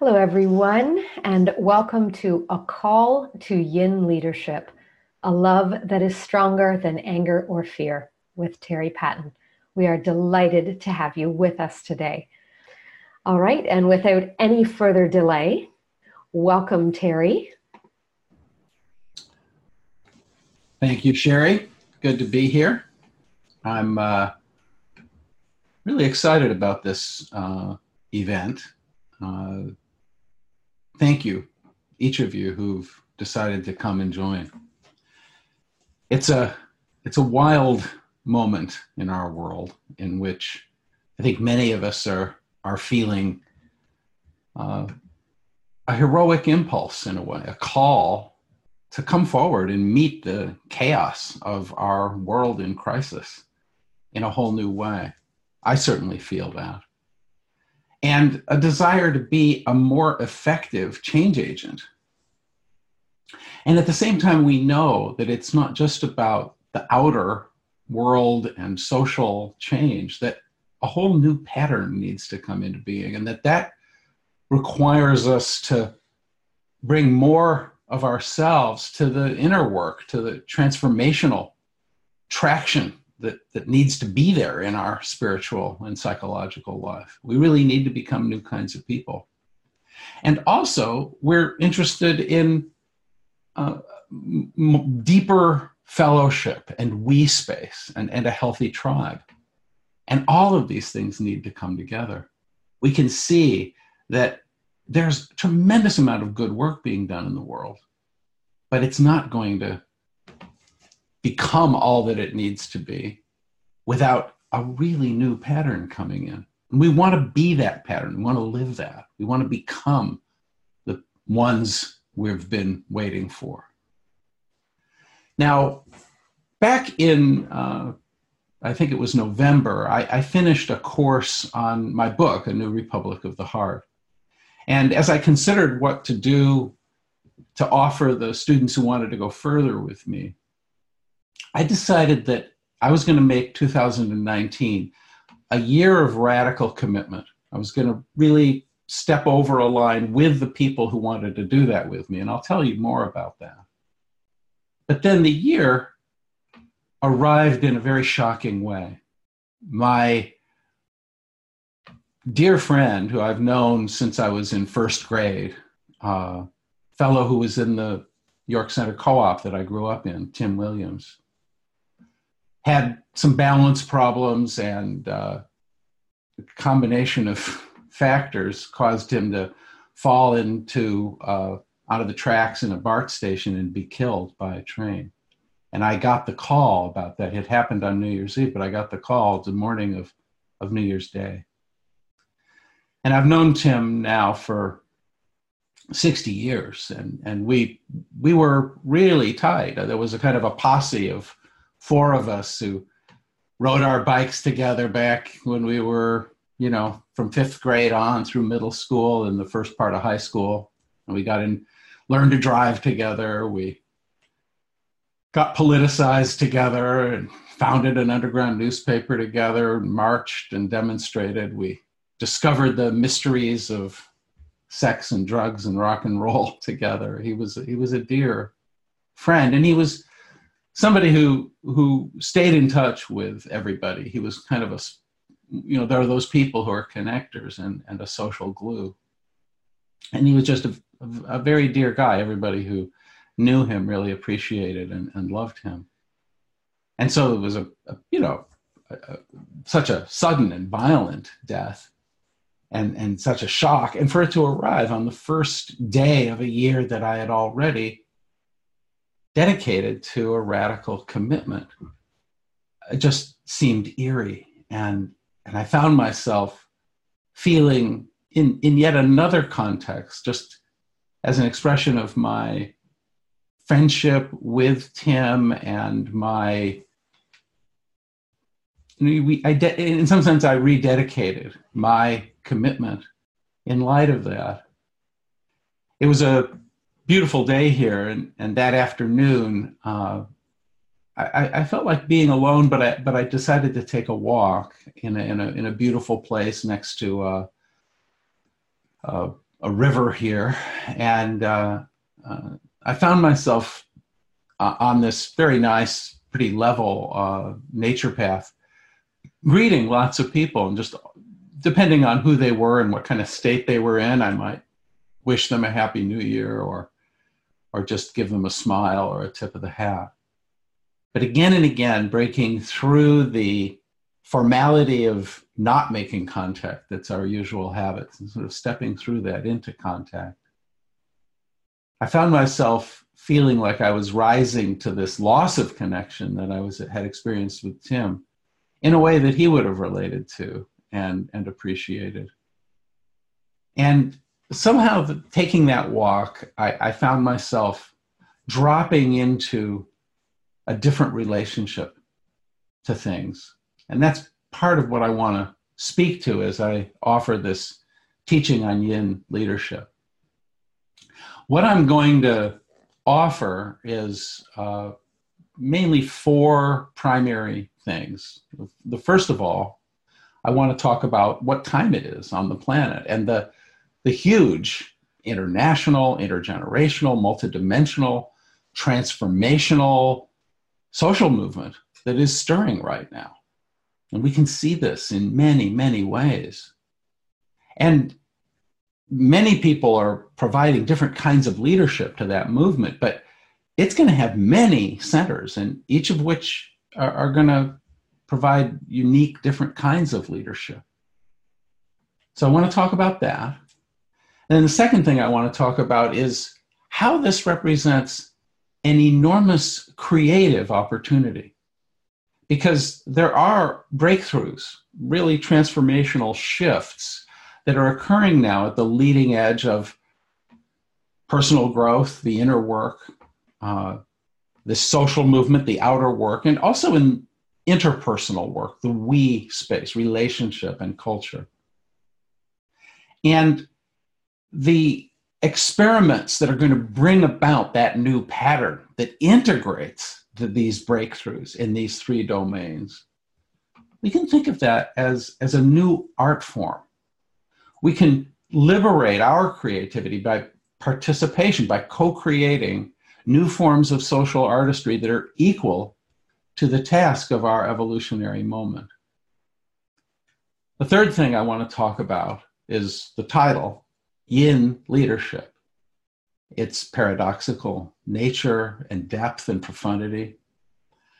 Hello, everyone, and welcome to A Call to Yin Leadership A Love That Is Stronger Than Anger or Fear with Terry Patten. We are delighted to have you with us today. All right, and without any further delay, welcome, Terry. Thank you, Sherry. Good to be here. I'm uh, really excited about this uh, event. Uh, thank you, each of you who've decided to come and join. It's a it's a wild moment in our world in which I think many of us are are feeling uh, a heroic impulse in a way, a call to come forward and meet the chaos of our world in crisis in a whole new way. I certainly feel that and a desire to be a more effective change agent. And at the same time, we know that it's not just about the outer world and social change, that a whole new pattern needs to come into being, and that that requires us to bring more of ourselves to the inner work, to the transformational traction that, that needs to be there in our spiritual and psychological life. We really need to become new kinds of people. And also, we're interested in uh, m- deeper fellowship and we space and, and a healthy tribe. And all of these things need to come together. We can see that there's tremendous amount of good work being done in the world, but it's not going to become all that it needs to be without a really new pattern coming in. And we want to be that pattern. We want to live that. We want to become the ones we've been waiting for. Now, back in, uh, I think it was November, I, I finished a course on my book, A New Republic of the Heart. And as I considered what to do to offer the students who wanted to go further with me, I decided that I was going to make 2019 a year of radical commitment. I was going to really step over a line with the people who wanted to do that with me. And I'll tell you more about that. But then the year arrived in a very shocking way. My dear friend, who I've known since I was in first grade, uh, fellow who was in the York Center co op that I grew up in, Tim Williams, had some balance problems and uh, a combination of factors caused him to fall into uh, out of the tracks in a BART station and be killed by a train. And I got the call about that. It happened on New Year's Eve, but I got the call the morning of, of New Year's Day. And I've known Tim now for 60 years, and, and we, we were really tight. There was a kind of a posse of four of us who rode our bikes together back when we were, you know, from fifth grade on through middle school and the first part of high school. And we got in, learned to drive together. We got politicized together and founded an underground newspaper together, marched and demonstrated. We discovered the mysteries of sex and drugs and rock and roll together. He was he was a dear friend, and he was somebody who who stayed in touch with everybody. He was kind of a you know there are those people who are connectors and and a social glue. And he was just a, a very dear guy. Everybody who knew him really appreciated and, and loved him. And so it was a, a you know a, such a sudden and violent death and and such a shock and for it to arrive on the first day of a year that I had already dedicated to a radical commitment. It just seemed eerie. And, and I found myself feeling in, in yet another context, just as an expression of my friendship with Tim and my we, I de- in some sense, I rededicated my commitment in light of that. It was a beautiful day here, and, and that afternoon, uh, I, I, felt like being alone, but I but I decided to take a walk in a in a, in a beautiful place next to a, a, a river here, and uh, uh, I found myself uh, on this very nice, pretty level uh, nature path, greeting lots of people, and just depending on who they were and what kind of state they were in, I might wish them a happy new year or or just give them a smile or a tip of the hat. But again and again, breaking through the formality of not making contact that's our usual habits and sort of stepping through that into contact. I found myself feeling like I was rising to this loss of connection that I was had experienced with Tim in a way that he would have related to and, and appreciated. And somehow taking that walk, I, I found myself dropping into a different relationship to things and that's part of what I want to speak to as I offer this teaching on yin leadership. What I'm going to offer is uh, mainly four primary things. The first of all, I want to talk about what time it is on the planet and the, the huge international, intergenerational, multidimensional, transformational social movement that is stirring right now. And we can see this in many, many ways. And many people are providing different kinds of leadership to that movement, but it's going to have many centers, and each of which are, are going to provide unique, different kinds of leadership. So I want to talk about that. And then the second thing I want to talk about is how this represents an enormous creative opportunity because there are breakthroughs, really transformational shifts that are occurring now at the leading edge of personal growth, the inner work, uh, the social movement, the outer work, and also in interpersonal work, the we space, relationship, and culture. And the experiments that are going to bring about that new pattern that integrates to these breakthroughs in these three domains. We can think of that as, as a new art form. We can liberate our creativity by participation, by co creating new forms of social artistry that are equal to the task of our evolutionary moment. The third thing I want to talk about is the title Yin Leadership. Its paradoxical nature and depth and profundity,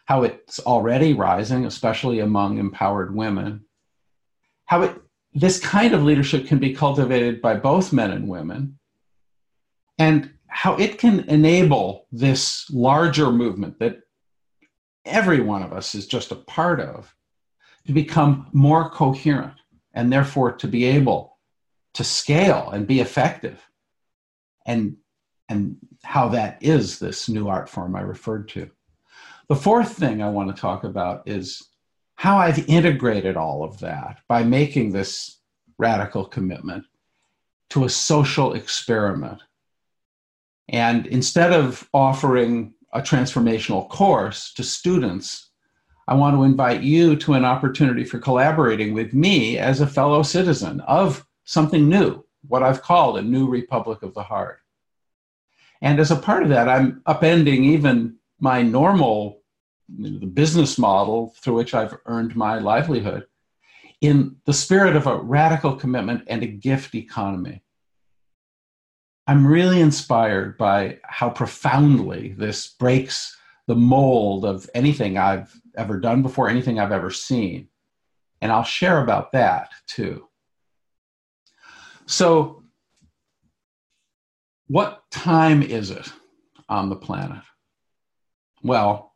how it's already rising, especially among empowered women, how it, this kind of leadership can be cultivated by both men and women, and how it can enable this larger movement that every one of us is just a part of to become more coherent and therefore to be able to scale and be effective and and how that is this new art form I referred to. The fourth thing I want to talk about is how I've integrated all of that by making this radical commitment to a social experiment. And instead of offering a transformational course to students, I want to invite you to an opportunity for collaborating with me as a fellow citizen of something new, what I've called a new Republic of the Heart. And as a part of that, I'm upending even my normal the business model through which I've earned my livelihood in the spirit of a radical commitment and a gift economy. I'm really inspired by how profoundly this breaks the mold of anything I've ever done before, anything I've ever seen. And I'll share about that too. So, what time is it on the planet? Well,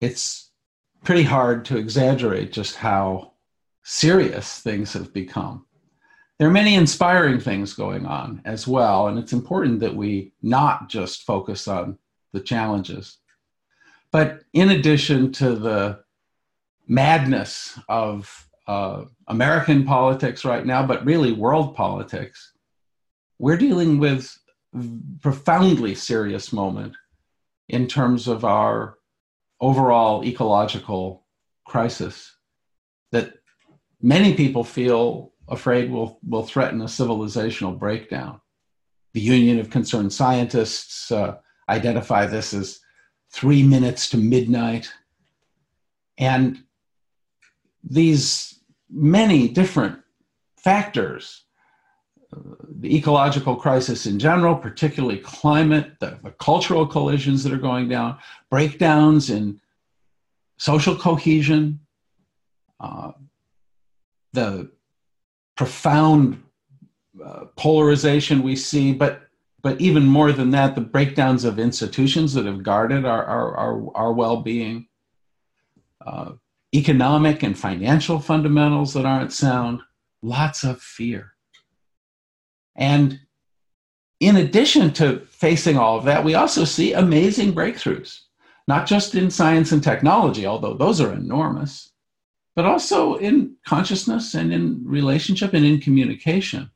it's pretty hard to exaggerate just how serious things have become. There are many inspiring things going on as well, and it's important that we not just focus on the challenges. But in addition to the madness of uh, American politics right now, but really world politics, we're dealing with profoundly serious moment in terms of our overall ecological crisis that many people feel afraid will, will threaten a civilizational breakdown. The Union of Concerned Scientists uh, identify this as three minutes to midnight. And these many different factors the ecological crisis in general, particularly climate, the, the, cultural collisions that are going down, breakdowns in social cohesion, uh, the profound uh, polarization we see, but but even more than that, the breakdowns of institutions that have guarded our our, our, our well-being, uh, economic and financial fundamentals that aren't sound, lots of fear. And in addition to facing all of that, we also see amazing breakthroughs, not just in science and technology, although those are enormous, but also in consciousness and in relationship and in communication.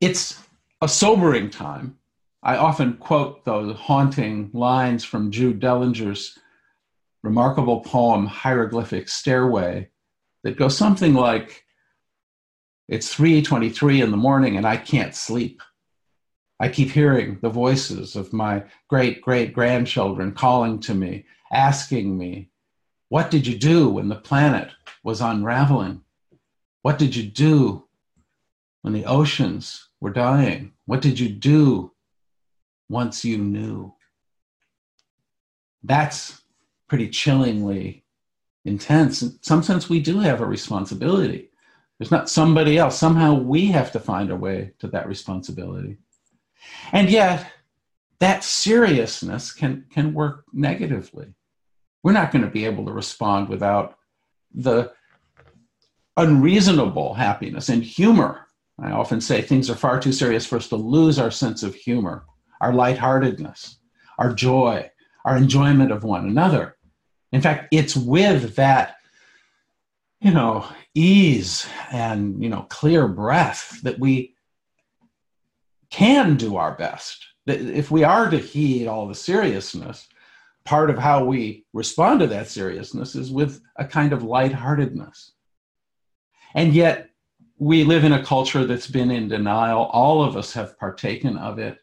It's a sobering time. I often quote those haunting lines from Drew Dellinger's remarkable poem, Hieroglyphic Stairway, that goes something like it's 3:23 in the morning and I can't sleep. I keep hearing the voices of my great great grandchildren calling to me, asking me, What did you do when the planet was unraveling? What did you do when the oceans were dying? What did you do once you knew? That's pretty chillingly intense. In some sense, we do have a responsibility there's not somebody else. Somehow we have to find a way to that responsibility. And yet, that seriousness can, can work negatively. We're not going to be able to respond without the unreasonable happiness and humor. I often say things are far too serious for us to lose our sense of humor, our lightheartedness, our joy, our enjoyment of one another. In fact, it's with that you know, ease and, you know, clear breath that we can do our best. If we are to heed all the seriousness, part of how we respond to that seriousness is with a kind of lightheartedness. And yet, we live in a culture that's been in denial. All of us have partaken of it.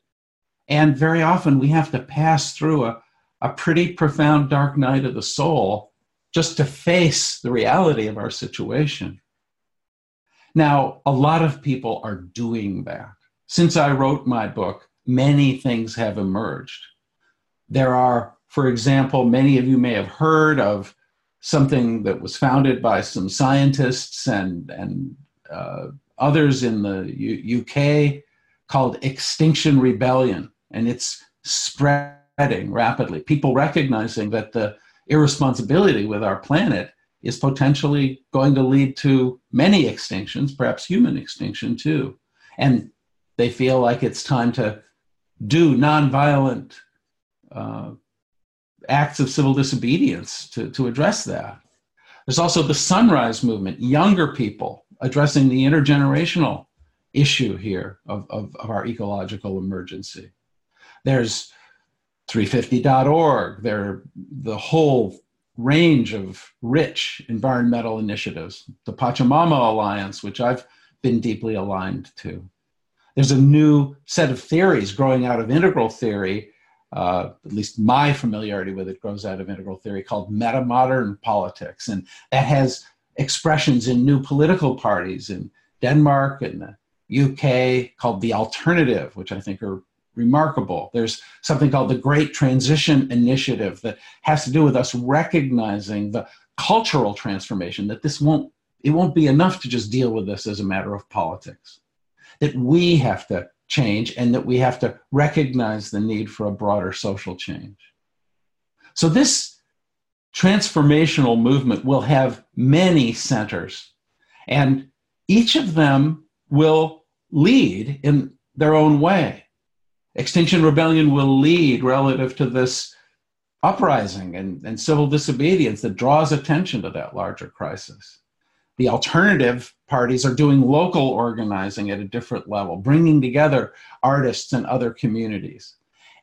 And very often we have to pass through a, a pretty profound dark night of the soul just to face the reality of our situation. Now, a lot of people are doing that. Since I wrote my book, many things have emerged. There are, for example, many of you may have heard of something that was founded by some scientists and, and uh, others in the U- UK called Extinction Rebellion. And it's spreading rapidly. People recognizing that the irresponsibility with our planet is potentially going to lead to many extinctions, perhaps human extinction too. And they feel like it's time to do nonviolent uh, acts of civil disobedience to, to address that. There's also the sunrise movement, younger people addressing the intergenerational issue here of, of, of our ecological emergency. There's 350.org, they're the whole range of rich environmental initiatives, the Pachamama Alliance, which I've been deeply aligned to. There's a new set of theories growing out of integral theory, uh, at least my familiarity with it grows out of integral theory, called metamodern politics. And that has expressions in new political parties in Denmark and the UK called the alternative, which I think are remarkable. There's something called the Great Transition Initiative that has to do with us recognizing the cultural transformation that this won't it won't be enough to just deal with this as a matter of politics. That we have to change and that we have to recognize the need for a broader social change. So this transformational movement will have many centers and each of them will lead in their own way. Extinction Rebellion will lead relative to this uprising and, and civil disobedience that draws attention to that larger crisis. The alternative parties are doing local organizing at a different level, bringing together artists and other communities.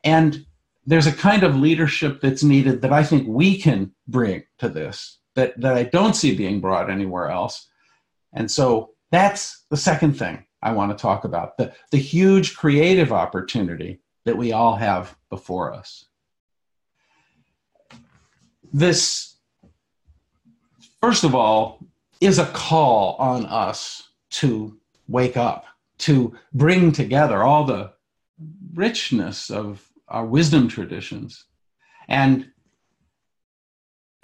And there's a kind of leadership that's needed that I think we can bring to this, that, that I don't see being brought anywhere else. And so that's the second thing I want to talk about the, the huge creative opportunity that we all have before us. This, first of all, is a call on us to wake up, to bring together all the richness of our wisdom traditions. And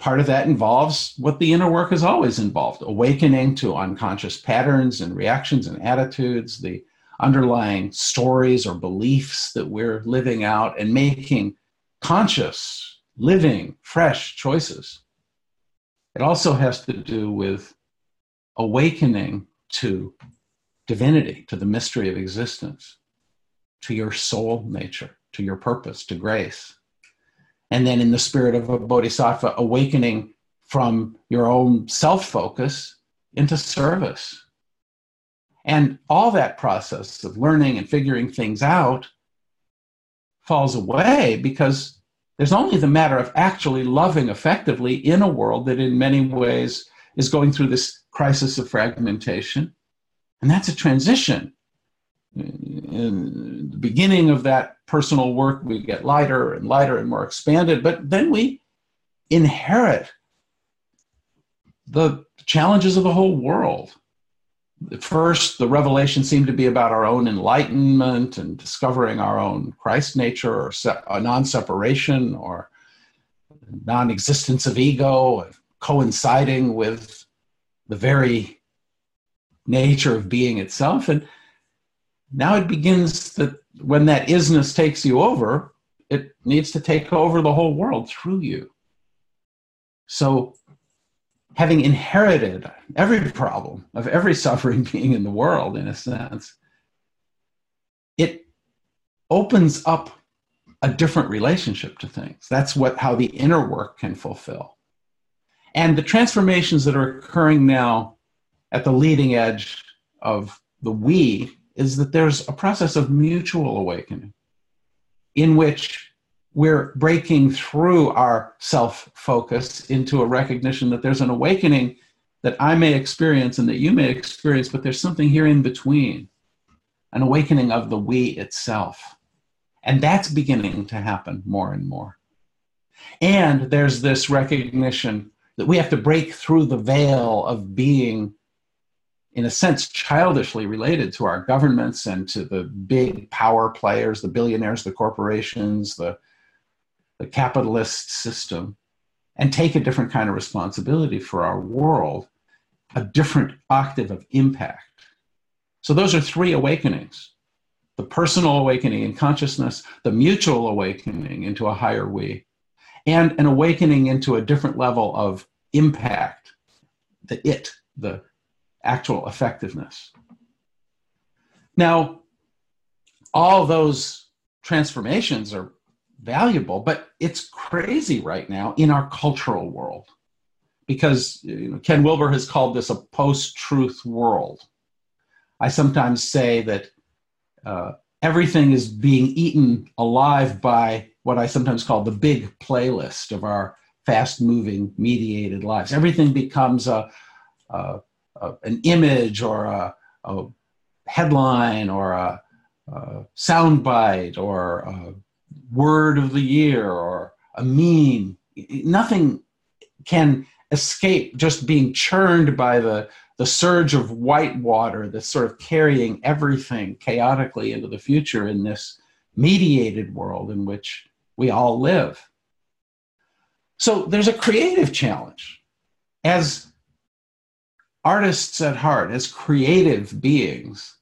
part of that involves what the inner work has always involved awakening to unconscious patterns and reactions and attitudes, the underlying stories or beliefs that we're living out, and making conscious, living, fresh choices. It also has to do with awakening to divinity, to the mystery of existence, to your soul nature, to your purpose, to grace. And then, in the spirit of a bodhisattva, awakening from your own self focus into service. And all that process of learning and figuring things out falls away because there's only the matter of actually loving effectively in a world that, in many ways, is going through this crisis of fragmentation. And that's a transition. In the beginning of that personal work, we get lighter and lighter and more expanded, but then we inherit the challenges of the whole world. At first, the revelation seemed to be about our own enlightenment and discovering our own Christ nature or non separation or non existence of ego, coinciding with the very nature of being itself. And now it begins that when that isness takes you over, it needs to take over the whole world through you. So, having inherited every problem of every suffering being in the world, in a sense, it opens up a different relationship to things. That's what how the inner work can fulfill. And the transformations that are occurring now at the leading edge of the we is that there's a process of mutual awakening in which we're breaking through our self focus into a recognition that there's an awakening that I may experience and that you may experience, but there's something here in between an awakening of the we itself. And that's beginning to happen more and more. And there's this recognition that we have to break through the veil of being in a sense childishly related to our governments and to the big power players the billionaires the corporations the the capitalist system and take a different kind of responsibility for our world a different octave of impact. So those are three awakenings. The personal awakening in consciousness the mutual awakening into a higher we and an awakening into a different level of impact, the it, the actual effectiveness. Now, all those transformations are valuable, but it's crazy right now in our cultural world because you know, Ken Wilber has called this a post truth world. I sometimes say that uh, everything is being eaten alive by what I sometimes call the big playlist of our fast moving mediated lives. Everything becomes a, a, a an image or a, a headline or a, a soundbite or a word of the year or a meme. Nothing can escape just being churned by the, the surge of white water that's sort of carrying everything chaotically into the future in this mediated world in which we all live. So there's a creative challenge. As artists at heart, as creative beings,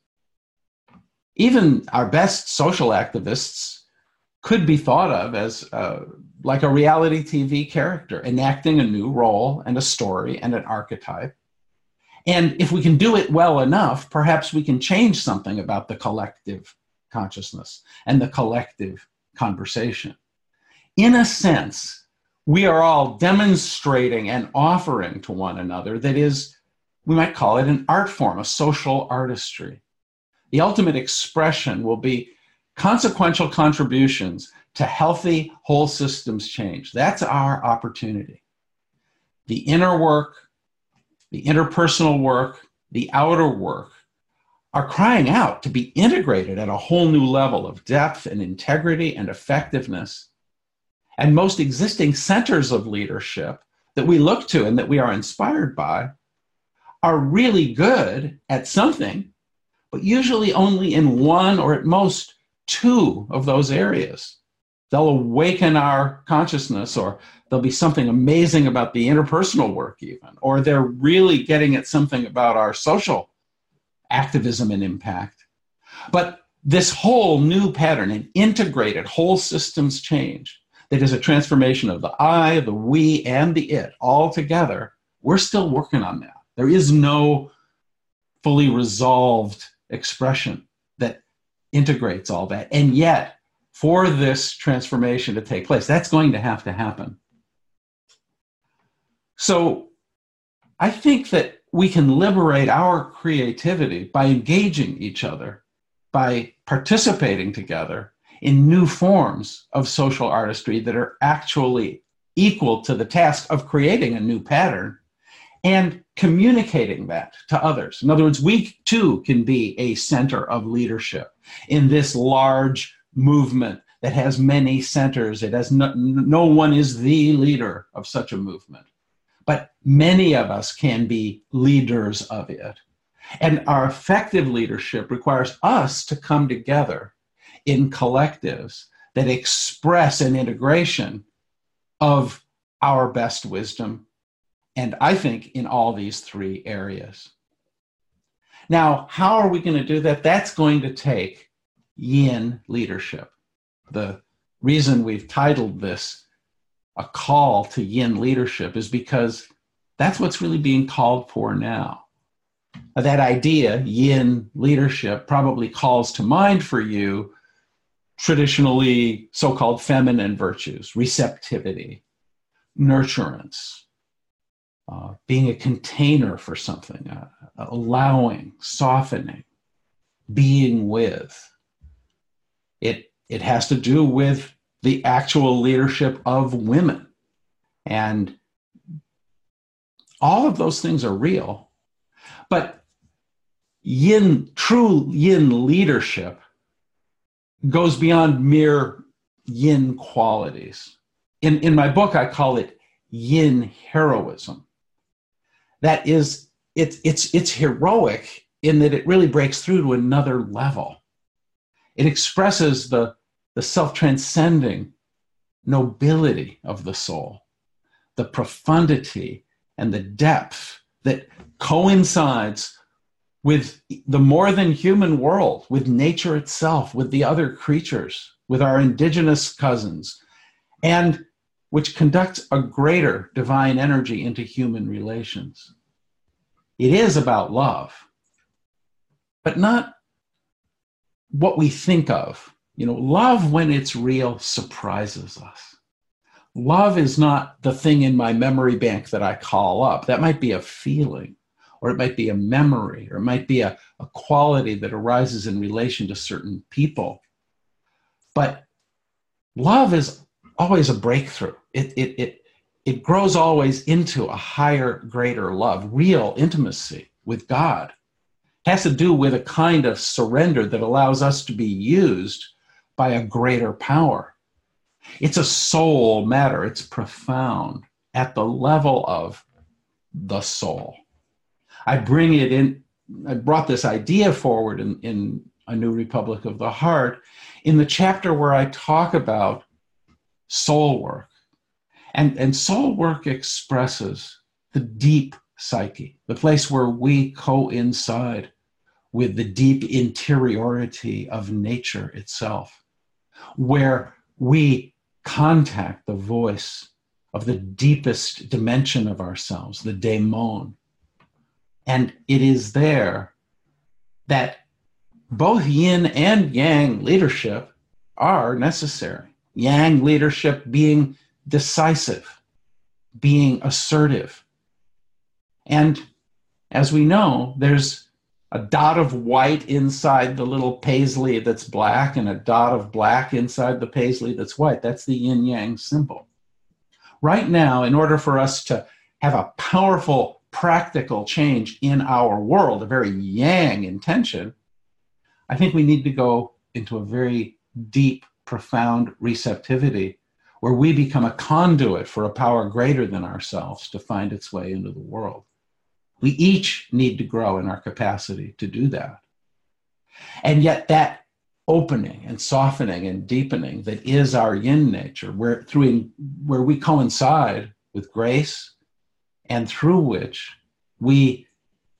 even our best social activists could be thought of as uh, like a reality TV character, enacting a new role and a story and an archetype. And if we can do it well enough, perhaps we can change something about the collective consciousness and the collective conversation. In a sense, we are all demonstrating and offering to one another that is, we might call it an art form, a social artistry. The ultimate expression will be consequential contributions to healthy whole systems change. That's our opportunity. The inner work, the interpersonal work, the outer work, are crying out to be integrated at a whole new level of depth and integrity and effectiveness. And most existing centers of leadership that we look to and that we are inspired by are really good at something, but usually only in one or at most two of those areas. They'll awaken our consciousness, or there'll be something amazing about the interpersonal work, even, or they're really getting at something about our social activism and impact. But this whole new pattern, an integrated whole systems change, that is a transformation of the I, the we, and the it all together, we're still working on that. There is no fully resolved expression that integrates all that. And yet, for this transformation to take place, that's going to have to happen. So I think that we can liberate our creativity by engaging each other, by participating together in new forms of social artistry that are actually equal to the task of creating a new pattern and communicating that to others. In other words, we too can be a center of leadership in this large movement that has many centers. It has no, no one is the leader of such a movement but many of us can be leaders of it. And our effective leadership requires us to come together in collectives that express an integration of our best wisdom, and I think in all these three areas. Now, how are we going to do that? That's going to take yin leadership. The reason we've titled this a call to yin leadership is because that's what's really being called for now. That idea, yin leadership, probably calls to mind for you traditionally so called feminine virtues, receptivity, nurturance, uh, being a container for something, uh, allowing, softening, being with. It, it has to do with the actual leadership of women. And all of those things are real. But yin, true yin leadership goes beyond mere yin qualities. In, in my book, I call it yin heroism. That is, it's, it's, it's heroic in that it really breaks through to another level. It expresses the the self transcending nobility of the soul, the profundity and the depth that coincides with the more than human world, with nature itself, with the other creatures, with our indigenous cousins, and which conducts a greater divine energy into human relations. It is about love, but not what we think of you know, love when it's real surprises us. Love is not the thing in my memory bank that I call up. That might be a feeling, or it might be a memory, or it might be a, a quality that arises in relation to certain people. But love is always a breakthrough. It, it, it, it grows always into a higher, greater love, real intimacy with God. It has to do with a kind of surrender that allows us to be used by a greater power. It's a soul matter, it's profound at the level of the soul. I bring it in, I brought this idea forward in, in A New Republic of the Heart in the chapter where I talk about soul work. And, and soul work expresses the deep psyche, the place where we coincide with the deep interiority of nature itself where we contact the voice of the deepest dimension of ourselves, the daemon. And it is there that both yin and yang leadership are necessary. Yang leadership being decisive, being assertive. And as we know, there's a dot of white inside the little paisley that's black and a dot of black inside the paisley that's white. That's the yin yang symbol. Right now, in order for us to have a powerful practical change in our world, a very yang intention, I think we need to go into a very deep, profound receptivity where we become a conduit for a power greater than ourselves to find its way into the world. We each need to grow in our capacity to do that. And yet, that opening and softening and deepening that is our yin nature, where, through, where we coincide with grace and through which we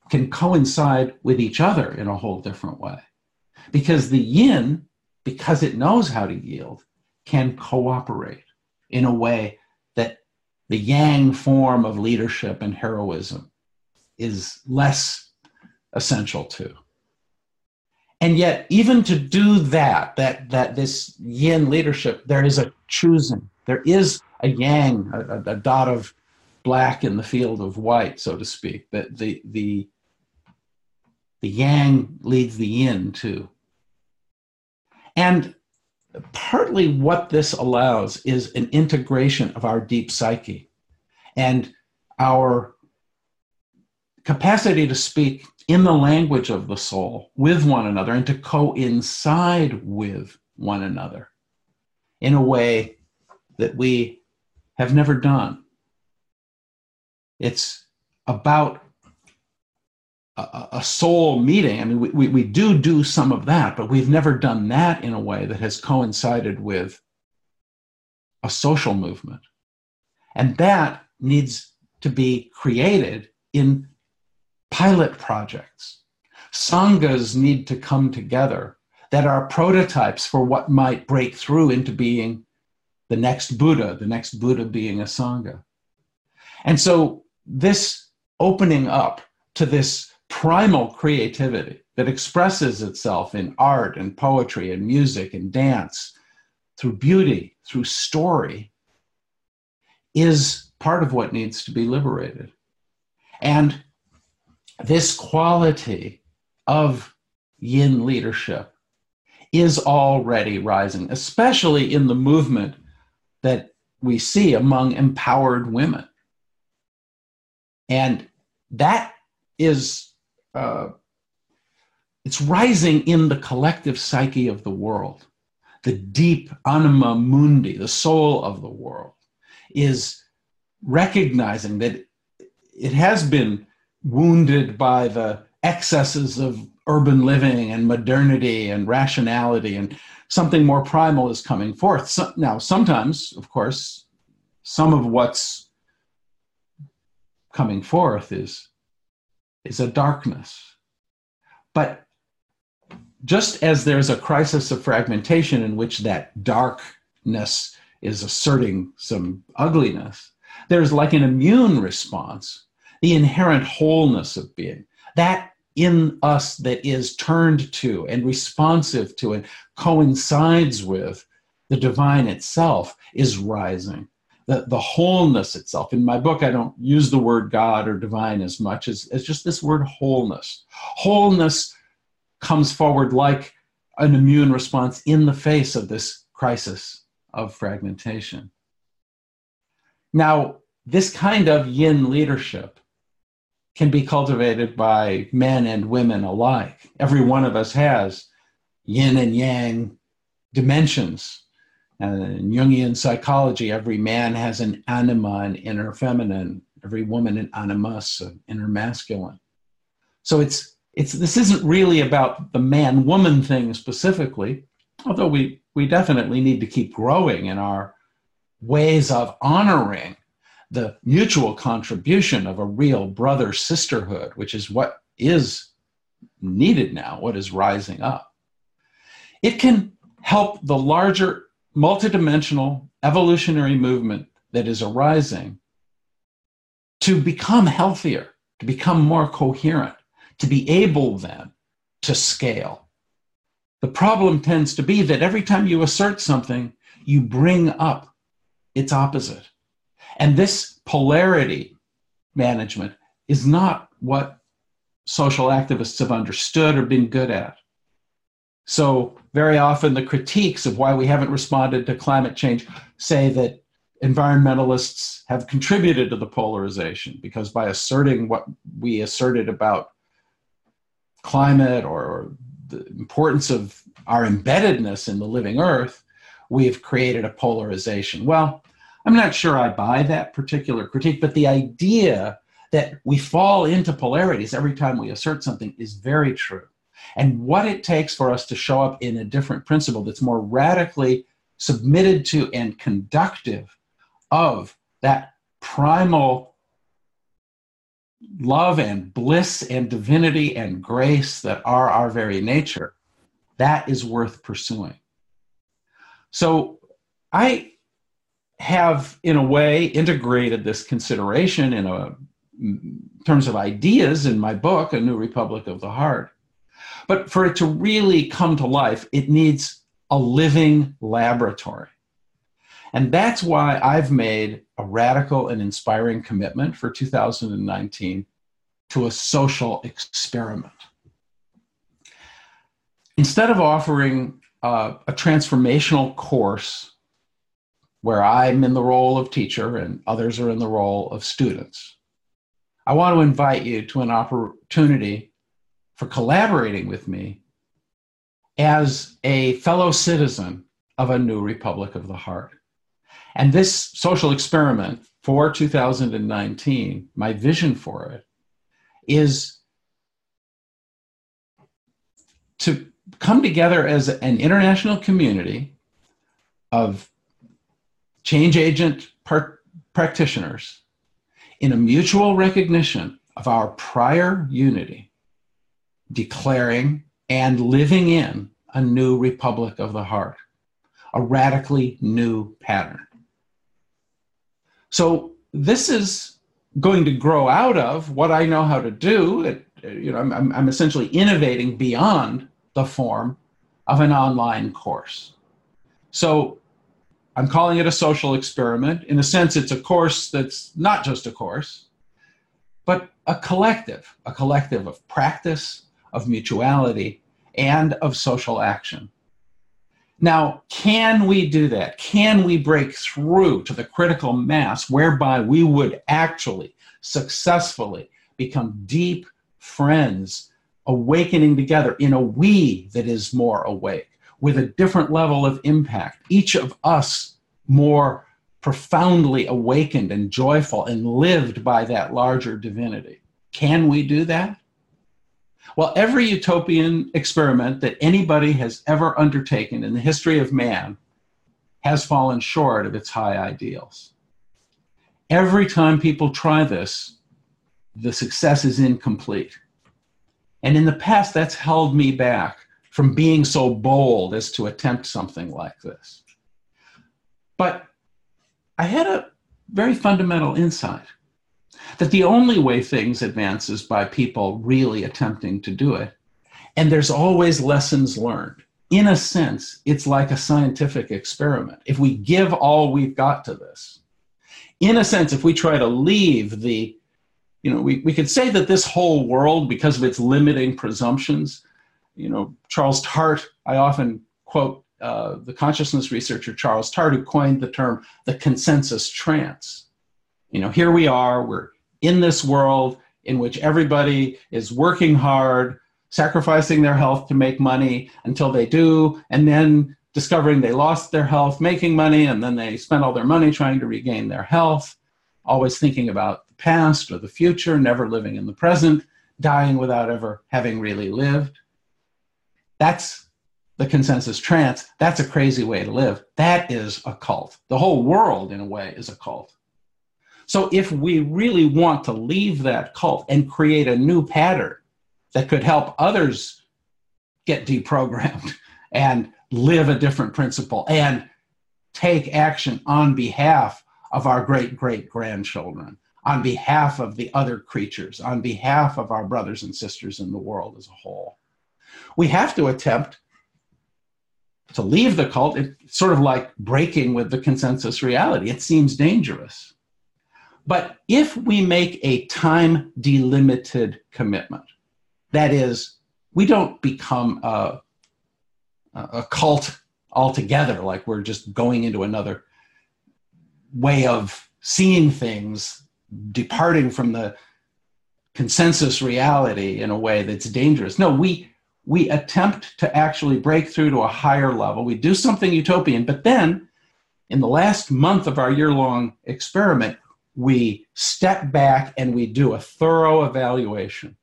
can coincide with each other in a whole different way. Because the yin, because it knows how to yield, can cooperate in a way that the yang form of leadership and heroism is less essential to. And yet, even to do that, that, that this yin leadership, there is a choosing. There is a yang, a, a dot of black in the field of white, so to speak. That the the the yang leads the yin too. And partly what this allows is an integration of our deep psyche and our capacity to speak in the language of the soul with one another and to coincide with one another in a way that we have never done. It's about a, soul meeting. I mean, we, we, we do do some of that, but we've never done that in a way that has coincided with a social movement. And that needs to be created in pilot projects. Sanghas need to come together that are prototypes for what might break through into being the next Buddha, the next Buddha being a Sangha. And so this opening up to this primal creativity that expresses itself in art and poetry and music and dance through beauty, through story, is part of what needs to be liberated. And this quality of yin leadership is already rising, especially in the movement that we see among empowered women. And that is, uh, it's rising in the collective psyche of the world. The deep anima mundi, the soul of the world, is recognizing that it has been wounded by the excesses of urban living and modernity and rationality and something more primal is coming forth so, now sometimes of course some of what's coming forth is is a darkness but just as there's a crisis of fragmentation in which that darkness is asserting some ugliness there's like an immune response the inherent wholeness of being, that in us that is turned to and responsive to and coincides with the divine itself is rising. The, the wholeness itself. In my book, I don't use the word God or divine as much as, as just this word wholeness. Wholeness comes forward like an immune response in the face of this crisis of fragmentation. Now, this kind of yin leadership can be cultivated by men and women alike. Every one of us has yin and yang dimensions. In Jungian psychology, every man has an anima, an inner feminine, every woman an animus, an inner masculine. So it's it's this isn't really about the man woman thing specifically, although we we definitely need to keep growing in our ways of honoring the mutual contribution of a real brother sisterhood, which is what is needed now, what is rising up. It can help the larger multidimensional evolutionary movement that is arising to become healthier, to become more coherent, to be able then to scale. The problem tends to be that every time you assert something, you bring up its opposite. And this polarity management is not what social activists have understood or been good at. So, very often, the critiques of why we haven't responded to climate change say that environmentalists have contributed to the polarization because by asserting what we asserted about climate or the importance of our embeddedness in the living earth, we've created a polarization. Well, I'm not sure I buy that particular critique, but the idea that we fall into polarities every time we assert something is very true. And what it takes for us to show up in a different principle that's more radically submitted to and conductive of that primal love and bliss and divinity and grace that are our very nature, that is worth pursuing. So I have, in a way, integrated this consideration in a in terms of ideas in my book, A New Republic of the Heart. But for it to really come to life, it needs a living laboratory. And that's why I've made a radical and inspiring commitment for 2019 to a social experiment. Instead of offering uh, a transformational course where I'm in the role of teacher and others are in the role of students, I want to invite you to an opportunity for collaborating with me as a fellow citizen of a new Republic of the Heart. And this social experiment for 2019, my vision for it is to come together as an international community of change agent part- practitioners in a mutual recognition of our prior unity, declaring and living in a new republic of the heart, a radically new pattern. So, this is going to grow out of what I know how to do. It, you know, I'm, I'm essentially innovating beyond the form of an online course. So I'm calling it a social experiment. In a sense, it's a course that's not just a course, but a collective, a collective of practice, of mutuality, and of social action. Now, can we do that? Can we break through to the critical mass whereby we would actually successfully become deep friends, awakening together in a we that is more awake? with a different level of impact, each of us more profoundly awakened and joyful and lived by that larger divinity. Can we do that? Well, every utopian experiment that anybody has ever undertaken in the history of man has fallen short of its high ideals. Every time people try this, the success is incomplete. And in the past, that's held me back from being so bold as to attempt something like this. But I had a very fundamental insight that the only way things advance is by people really attempting to do it. And there's always lessons learned. In a sense, it's like a scientific experiment. If we give all we've got to this, in a sense, if we try to leave the, you know, we, we could say that this whole world, because of its limiting presumptions, you know, Charles Tart, I often quote uh, the consciousness researcher Charles Tart, who coined the term the consensus trance. You know, here we are, we're in this world in which everybody is working hard, sacrificing their health to make money until they do, and then discovering they lost their health making money, and then they spend all their money trying to regain their health, always thinking about the past or the future, never living in the present, dying without ever having really lived. That's the consensus trance. That's a crazy way to live. That is a cult. The whole world, in a way, is a cult. So if we really want to leave that cult and create a new pattern that could help others get deprogrammed and live a different principle and take action on behalf of our great great grandchildren, on behalf of the other creatures, on behalf of our brothers and sisters in the world as a whole we have to attempt to leave the cult. It's sort of like breaking with the consensus reality. It seems dangerous. But if we make a time delimited commitment, that is, we don't become a, a cult altogether, like we're just going into another way of seeing things, departing from the consensus reality in a way that's dangerous. No, we we attempt to actually break through to a higher level. We do something utopian, but then in the last month of our year long experiment, we step back and we do a thorough evaluation.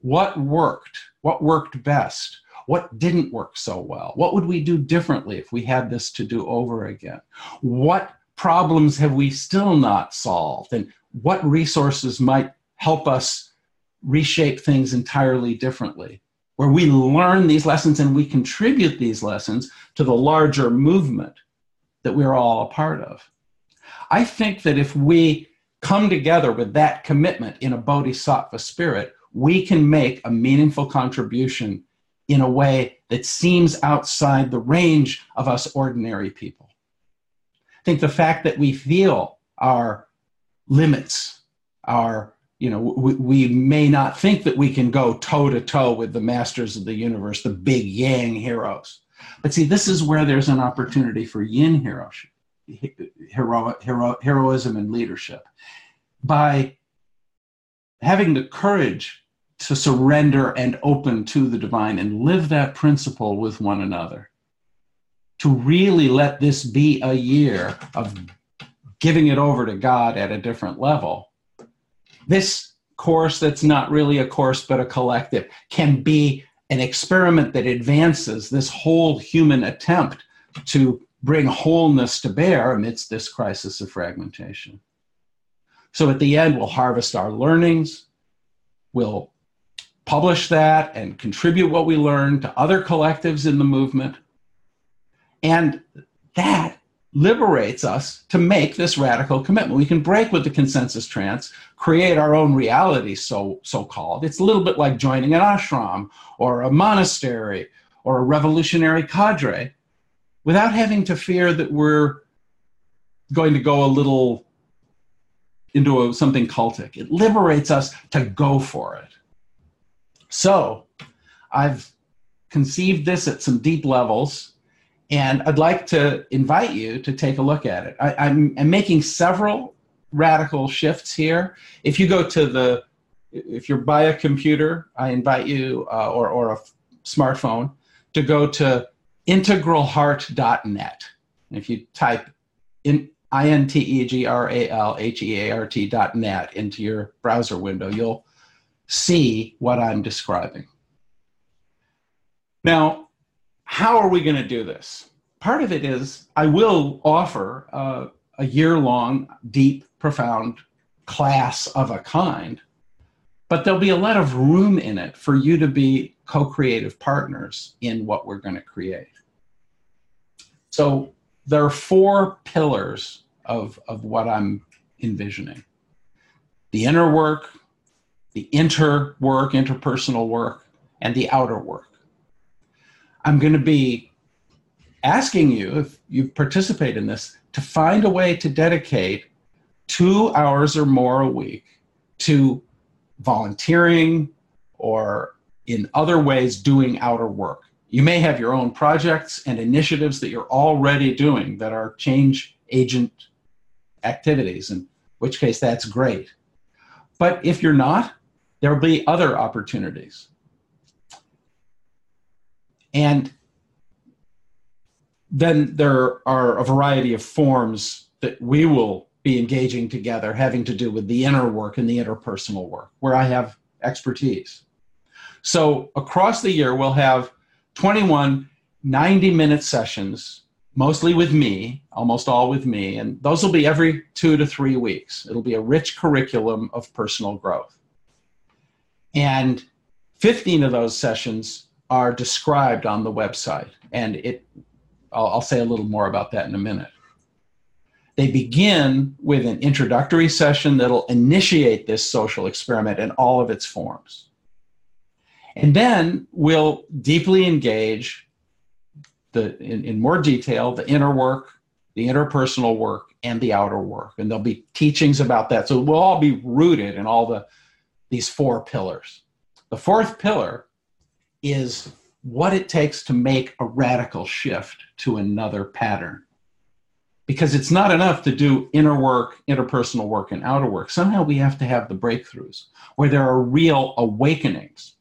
What worked? What worked best? What didn't work so well? What would we do differently if we had this to do over again? What problems have we still not solved? And what resources might help us reshape things entirely differently? Where we learn these lessons and we contribute these lessons to the larger movement that we're all a part of. I think that if we come together with that commitment in a bodhisattva spirit, we can make a meaningful contribution in a way that seems outside the range of us ordinary people. I think the fact that we feel our limits, our you know, we, we may not think that we can go toe to toe with the masters of the universe, the big yang heroes. But see, this is where there's an opportunity for yin hero, hero, hero, heroism and leadership. By having the courage to surrender and open to the divine and live that principle with one another. To really let this be a year of giving it over to God at a different level. This course, that's not really a course but a collective, can be an experiment that advances this whole human attempt to bring wholeness to bear amidst this crisis of fragmentation. So at the end, we'll harvest our learnings, we'll publish that and contribute what we learned to other collectives in the movement. And that liberates us to make this radical commitment. We can break with the consensus trance, create our own reality, so so called. It's a little bit like joining an ashram or a monastery or a revolutionary cadre without having to fear that we're going to go a little into a, something cultic. It liberates us to go for it. So I've conceived this at some deep levels, and I'd like to invite you to take a look at it. I, am making several radical shifts here. If you go to the, if you're by a computer, I invite you, uh, or, or a smartphone, to go to integralheart.net. If you type in I-N-T-E-G-R-A-L-H-E-A-R-T dot net into your browser window, you'll see what I'm describing. Now, how are we going to do this? Part of it is I will offer a year long, deep, profound class of a kind, but there'll be a lot of room in it for you to be co creative partners in what we're going to create. So there are four pillars of, of what I'm envisioning the inner work, the inter work, interpersonal work, and the outer work. I'm going to be asking you, if you participate in this, to find a way to dedicate two hours or more a week to volunteering or in other ways doing outer work. You may have your own projects and initiatives that you're already doing that are change agent activities, in which case that's great. But if you're not, there will be other opportunities. And then there are a variety of forms that we will be engaging together having to do with the inner work and the interpersonal work where I have expertise. So across the year, we'll have 21 90 minute sessions, mostly with me, almost all with me, and those will be every two to three weeks. It'll be a rich curriculum of personal growth. And 15 of those sessions are described on the website. And it, I'll, I'll say a little more about that in a minute. They begin with an introductory session that'll initiate this social experiment in all of its forms. And then we'll deeply engage the, in, in more detail the inner work, the interpersonal work, and the outer work. And there'll be teachings about that. So we'll all be rooted in all the these four pillars. The fourth pillar is what it takes to make a radical shift to another pattern. because it's not enough to do inner work, interpersonal work, and outer work. Somehow we have to have the breakthroughs where there are real awakenings.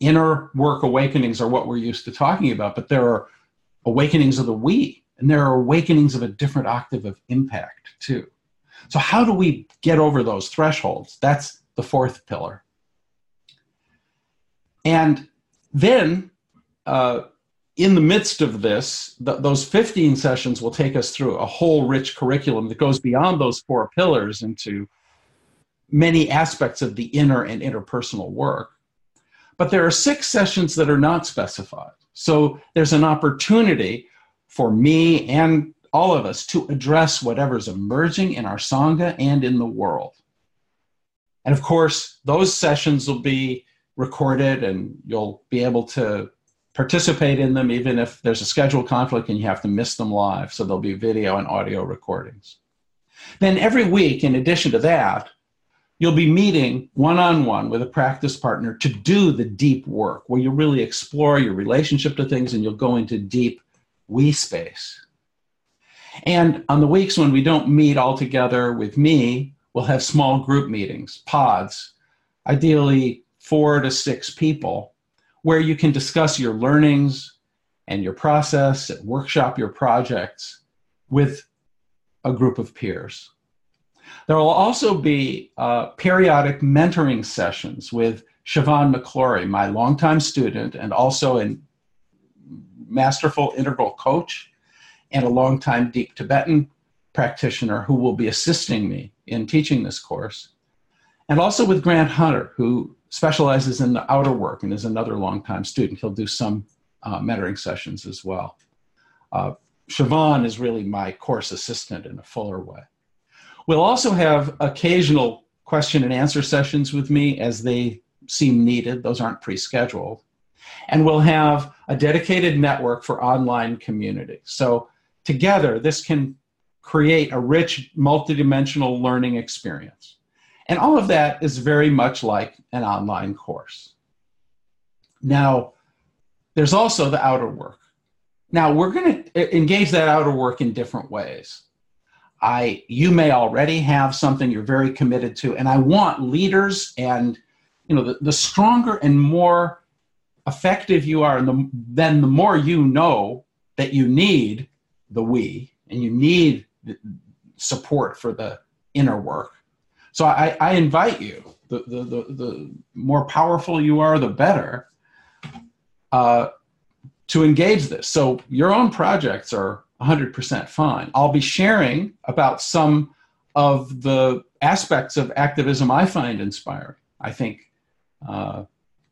Inner work awakenings are what we're used to talking about, but there are awakenings of the we, and there are awakenings of a different octave of impact too. So, how do we get over those thresholds? That's the fourth pillar. And then uh, in the midst of this, th- those 15 sessions will take us through a whole rich curriculum that goes beyond those four pillars into many aspects of the inner and interpersonal work. But there are six sessions that are not specified. So there's an opportunity for me and all of us to address whatever's emerging in our Sangha and in the world. And of course, those sessions will be recorded and you'll be able to participate in them even if there's a schedule conflict and you have to miss them live. So there'll be video and audio recordings. Then every week, in addition to that, you'll be meeting one on one with a practice partner to do the deep work where you really explore your relationship to things and you'll go into deep we space. And on the weeks when we don't meet all together with me, we'll have small group meetings, pods, ideally four to six people where you can discuss your learnings and your process and workshop your projects with a group of peers. There will also be uh, periodic mentoring sessions with Siobhan McClory, my longtime student and also a masterful integral coach and a longtime deep Tibetan practitioner who will be assisting me in teaching this course. And also with Grant Hunter, who specializes in the outer work and is another longtime student. He'll do some uh, mentoring sessions as well. Uh, Siobhan is really my course assistant in a fuller way. We'll also have occasional question and answer sessions with me as they seem needed. Those aren't pre scheduled. And we'll have a dedicated network for online community. So, together, this can create a rich, multidimensional learning experience. And all of that is very much like an online course. Now, there's also the outer work. Now, we're going to engage that outer work in different ways. I, you may already have something you're very committed to, and I want leaders and you know the, the stronger and more effective you are, and the, then the more you know that you need the we and you need support for the inner work so I, I invite you, the, the, the, the, more powerful you are, the better, uh, to engage this. So your own projects are 100% fine. I'll be sharing about some of the aspects of activism I find inspiring. I think uh,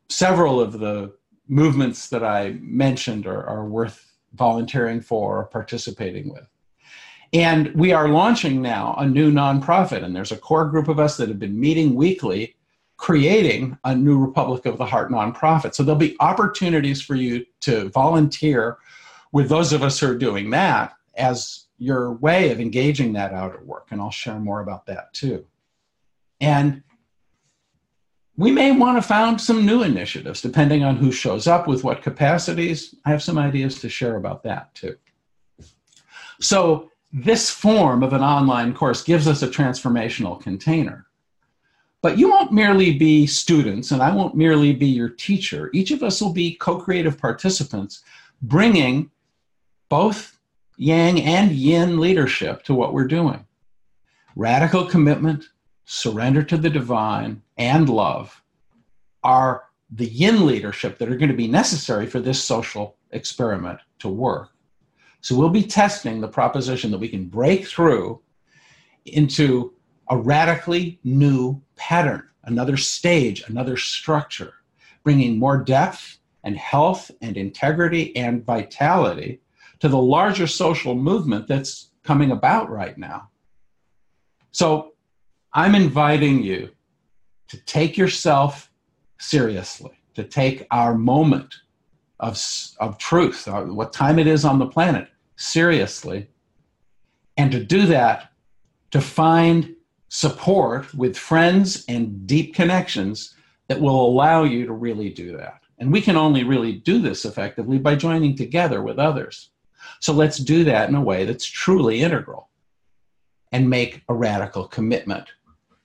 several of the movements that I mentioned are, are worth volunteering for or participating with. And we are launching now a new nonprofit, and there's a core group of us that have been meeting weekly, creating a new Republic of the Heart nonprofit. So there'll be opportunities for you to volunteer with those of us who are doing that as your way of engaging that outer work. And I'll share more about that too. And we may want to found some new initiatives depending on who shows up with what capacities. I have some ideas to share about that too. So this form of an online course gives us a transformational container. But you won't merely be students, and I won't merely be your teacher. Each of us will be co creative participants, bringing both yang and yin leadership to what we're doing. Radical commitment, surrender to the divine, and love are the yin leadership that are going to be necessary for this social experiment to work. So we'll be testing the proposition that we can break through into a radically new pattern, another stage, another structure, bringing more depth and health and integrity and vitality to the larger social movement that's coming about right now. So I'm inviting you to take yourself seriously, to take our moment of, of truth, uh, what time it is on the planet, seriously. And to do that, to find support with friends and deep connections that will allow you to really do that. And we can only really do this effectively by joining together with others. So let's do that in a way that's truly integral and make a radical commitment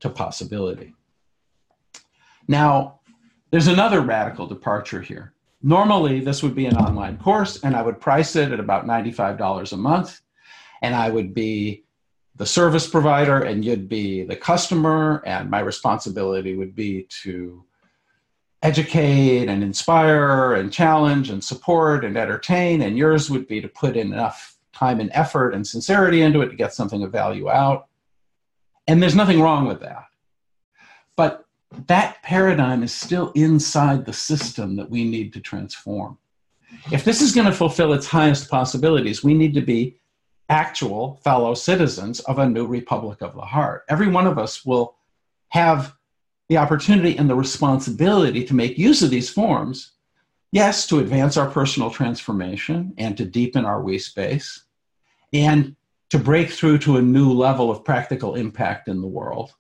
to possibility. Now, there's another radical departure here. Normally, this would be an online course, and I would price it at about $95 a month, and I would be the service provider, and you'd be the customer, and my responsibility would be to educate and inspire and challenge and support and entertain, and yours would be to put in enough time and effort and sincerity into it to get something of value out. And there's nothing wrong with that. But that paradigm is still inside the system that we need to transform. If this is going to fulfill its highest possibilities, we need to be actual fellow citizens of a new republic of the heart. Every one of us will have the opportunity and the responsibility to make use of these forms, yes, to advance our personal transformation and to deepen our we space, and to break through to a new level of practical impact in the world.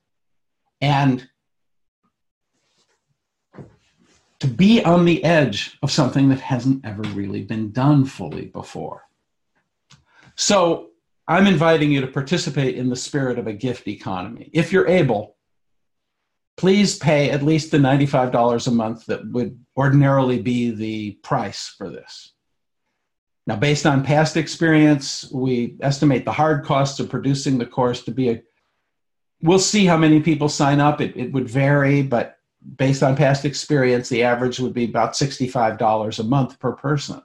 And to be on the edge of something that hasn't ever really been done fully before. So I'm inviting you to participate in the spirit of a gift economy. If you're able, please pay at least the $95 a month that would ordinarily be the price for this. Now, based on past experience, we estimate the hard costs of producing the course to be a we'll see how many people sign up. It, it would vary, but based on past experience, the average would be about $65 a month per person.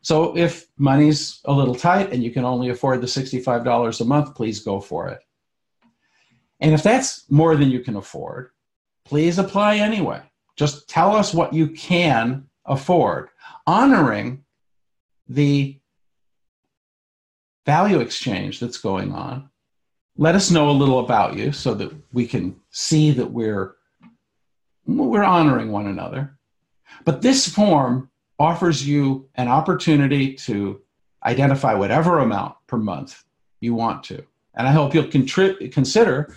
So if money's a little tight and you can only afford the $65 a month, please go for it. And if that's more than you can afford, please apply anyway. Just tell us what you can afford, honoring the value exchange that's going on. Let us know a little about you so that we can see that we're we're honoring one another. But this form offers you an opportunity to identify whatever amount per month you want to. And I hope you'll contri- consider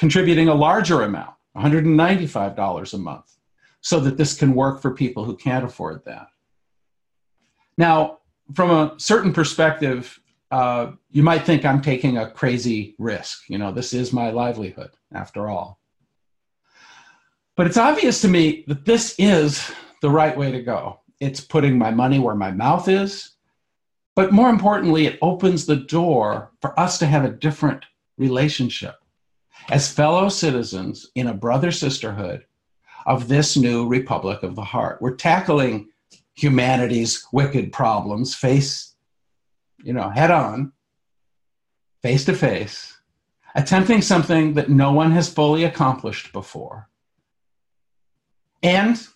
contributing a larger amount, $195 a month, so that this can work for people who can't afford that. Now, from a certain perspective, uh, you might think I'm taking a crazy risk. You know, this is my livelihood, after all. But it's obvious to me that this is the right way to go. It's putting my money where my mouth is. But more importantly, it opens the door for us to have a different relationship as fellow citizens in a brother sisterhood of this new Republic of the Heart. We're tackling humanity's wicked problems face, you know, head on, face to face, attempting something that no one has fully accomplished before and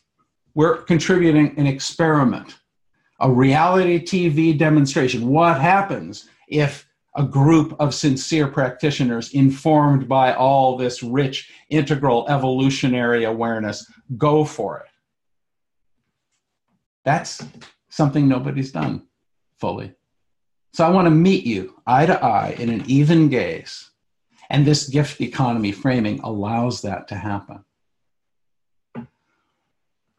we're contributing an experiment, a reality TV demonstration. What happens if a group of sincere practitioners, informed by all this rich, integral, evolutionary awareness, go for it? That's something nobody's done fully. So I want to meet you eye to eye in an even gaze. And this gift economy framing allows that to happen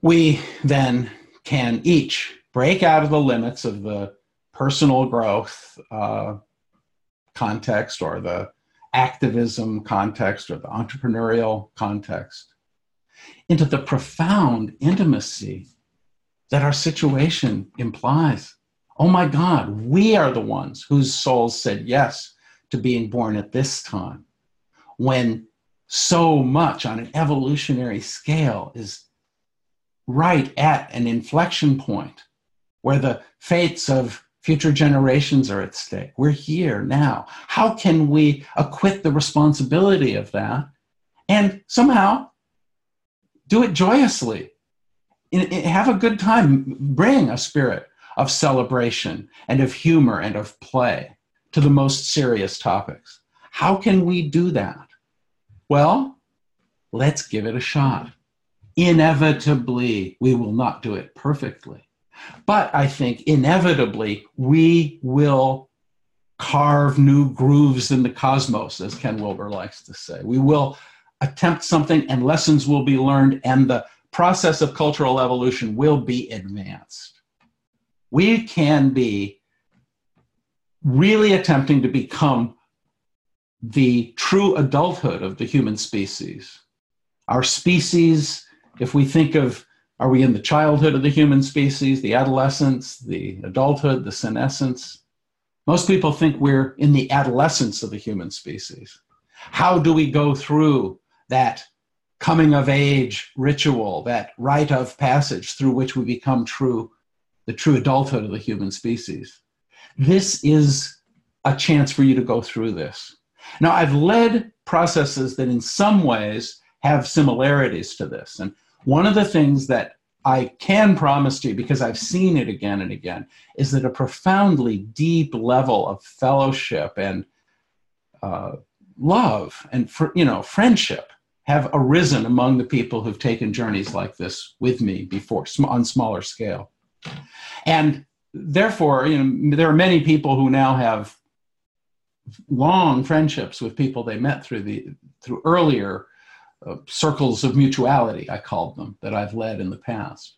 we then can each break out of the limits of the personal growth uh, context or the activism context or the entrepreneurial context into the profound intimacy that our situation implies. Oh my God, we are the ones whose souls said yes to being born at this time when so much on an evolutionary scale is right at an inflection point where the fates of future generations are at stake. We're here now. How can we acquit the responsibility of that and somehow do it joyously? Have a good time. Bring a spirit of celebration and of humor and of play to the most serious topics. How can we do that? Well, let's give it a shot inevitably we will not do it perfectly. But I think inevitably we will carve new grooves in the cosmos, as Ken Wilber likes to say. We will attempt something and lessons will be learned, and the process of cultural evolution will be advanced. We can be really attempting to become the true adulthood of the human species. Our species, if we think of are we in the childhood of the human species, the adolescence, the adulthood, the senescence? Most people think we're in the adolescence of the human species. How do we go through that coming of age ritual, that rite of passage through which we become true, the true adulthood of the human species? This is a chance for you to go through this. Now, I've led processes that in some ways have similarities to this. And one of the things that I can promise to you, because I've seen it again and again, is that a profoundly deep level of fellowship and uh, love and for, you know friendship have arisen among the people who've taken journeys like this with me before on smaller scale, and therefore, you know, there are many people who now have long friendships with people they met through the through earlier uh, circles of mutuality, I called them, that I've led in the past.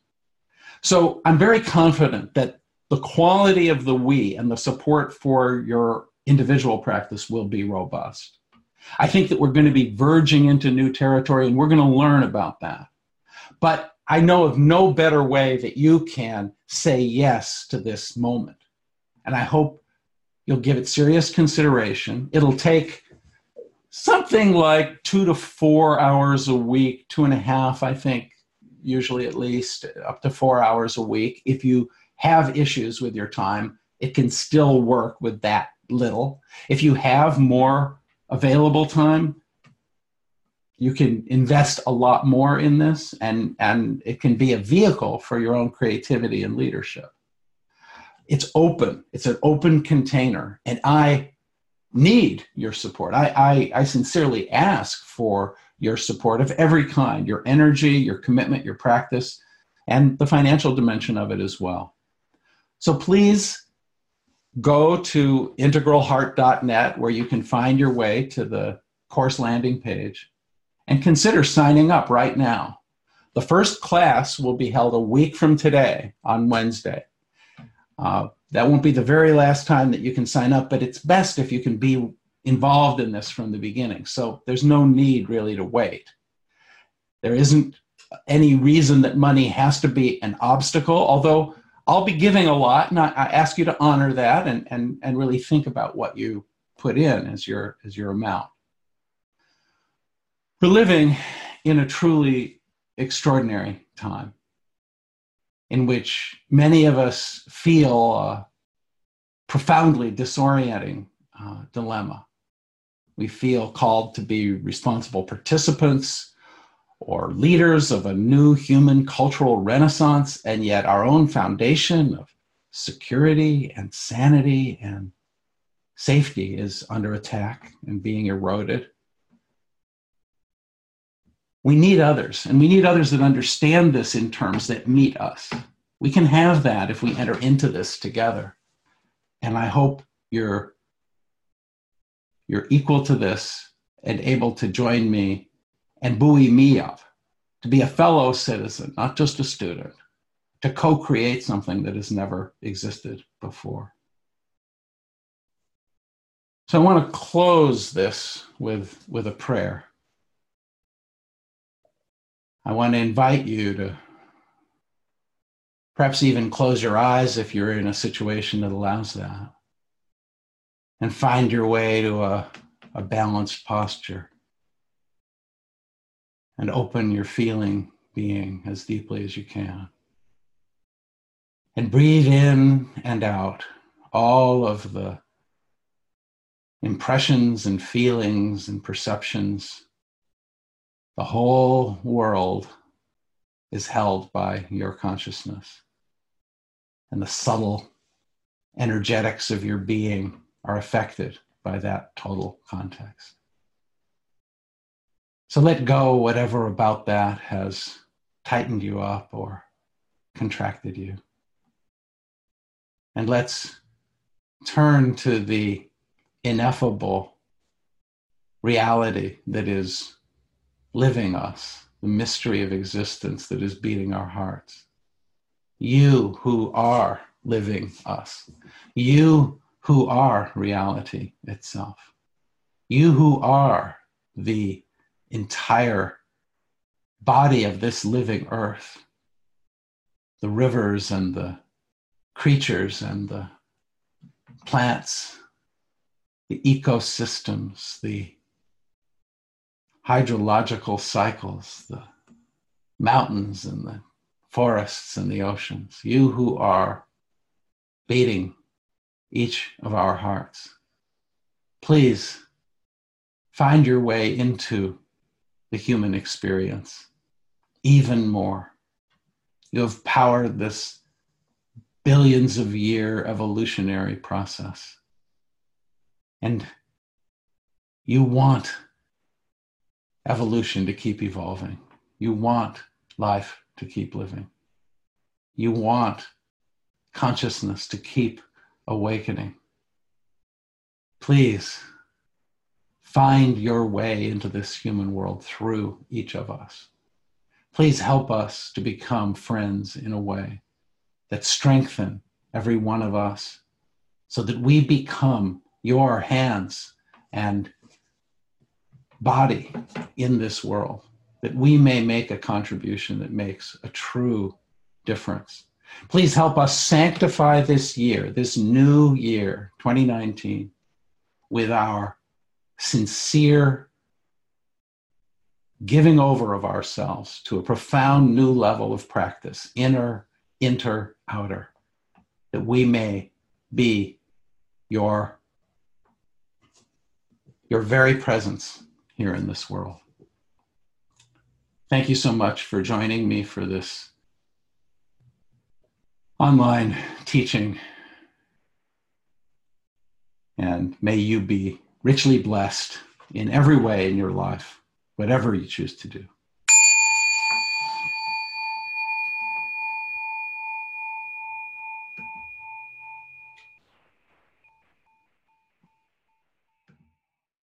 So I'm very confident that the quality of the we and the support for your individual practice will be robust. I think that we're going to be verging into new territory and we're going to learn about that. But I know of no better way that you can say yes to this moment. And I hope you'll give it serious consideration. It'll take something like two to four hours a week, two and a half, I think, usually at least, up to four hours a week. If you have issues with your time, it can still work with that little. If you have more available time, you can invest a lot more in this and, and it can be a vehicle for your own creativity and leadership. It's open, it's an open container. And I need your support. I, I, I sincerely ask for your support of every kind your energy, your commitment, your practice, and the financial dimension of it as well. So please go to integralheart.net where you can find your way to the course landing page and consider signing up right now. The first class will be held a week from today on Wednesday. Uh, that won't be the very last time that you can sign up, but it's best if you can be involved in this from the beginning. So there's no need really to wait. There isn't any reason that money has to be an obstacle, although I'll be giving a lot, and I, ask you to honor that and, and, and really think about what you put in as your, as your amount. We're living in a truly extraordinary time in which many of us feel a profoundly disorienting uh, dilemma. We feel called to be responsible participants or leaders of a new human cultural renaissance, and yet our own foundation of security and sanity and safety is under attack and being eroded. We need others, and we need others that understand this in terms that meet us. We can have that if we enter into this together. And I hope you're you're equal to this and able to join me and buoy me up to be a fellow citizen, not just a student, to co-create something that has never existed before. So I want to close this with, with a prayer. I want to invite you to perhaps even close your eyes if you're in a situation that allows that, and find your way to a, a balanced posture. And open your feeling being as deeply as you can. And breathe in and out all of the impressions and feelings and perceptions the whole world is held by your consciousness. And the subtle energetics of your being are affected by that total context. So let go whatever about that has tightened you up or contracted you. And let's turn to the ineffable reality that is living us, the mystery of existence that is beating our hearts. You who are living us, you who are reality itself. You who are the entire body of this living earth, the rivers and the creatures and the plants, the ecosystems, the hydrological cycles, the mountains and the forests and the oceans, you who are beating each of our hearts. Please find your way into the human experience even more. You have powered this billions of year evolutionary process. And you want evolution to keep evolving. You want life to keep living. You want consciousness to keep awakening. Please find your way into this human world through each of us. Please help us to become friends in a way that strengthen every one of us so that we become your hands and body in this world, that we may make a contribution that makes a true difference. Please help us sanctify this year, this new year, 2019, with our sincere giving over of ourselves to a profound new level of practice, inner, inter, outer, that we may be your, your very presence here in this world. Thank you so much for joining me for this online teaching. And may you be richly blessed in every way in your life, whatever you choose to do.